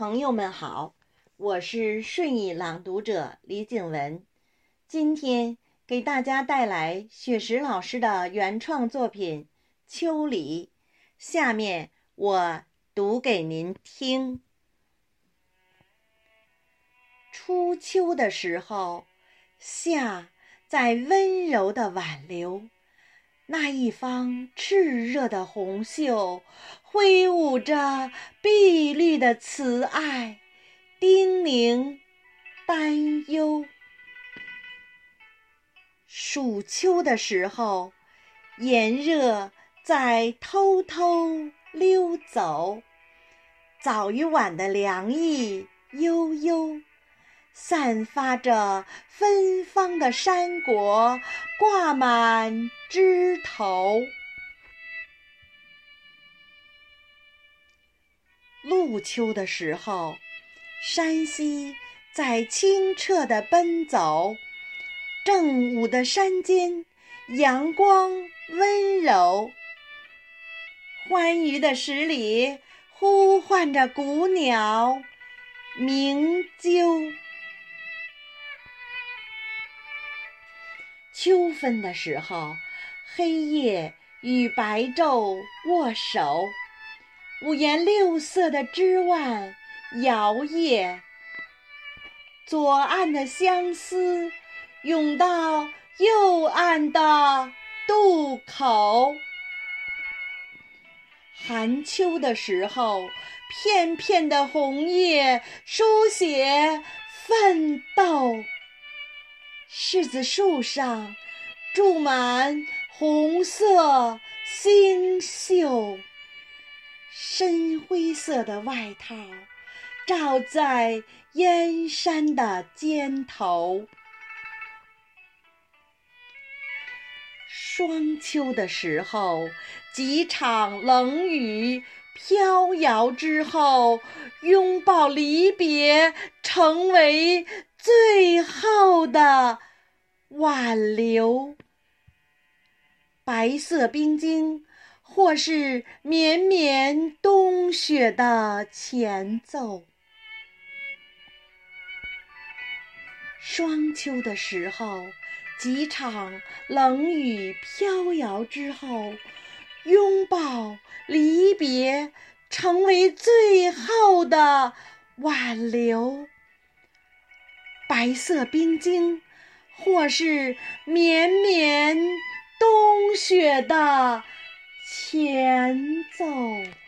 朋友们好，我是顺义朗读者李景文，今天给大家带来雪石老师的原创作品《秋里》，下面我读给您听。初秋的时候，夏在温柔的挽留。那一方炽热的红袖，挥舞着碧绿的慈爱，叮咛担忧。暑秋的时候，炎热在偷偷溜走，早与晚的凉意悠悠。散发着芬芳的山果挂满枝头。入秋的时候，山溪在清澈的奔走，正午的山间，阳光温柔。欢愉的十里呼唤着古鸟鸣啾。秋分的时候，黑夜与白昼握手，五颜六色的枝蔓摇曳，左岸的相思涌到右岸的渡口。寒秋的时候，片片的红叶书写奋斗。柿子树上住满红色星宿，深灰色的外套罩在燕山的肩头。霜秋的时候，几场冷雨飘摇之后，拥抱离别，成为。最后的挽留，白色冰晶，或是绵绵冬雪的前奏。霜秋的时候，几场冷雨飘摇之后，拥抱离别，成为最后的挽留。白色冰晶，或是绵绵冬雪的前奏。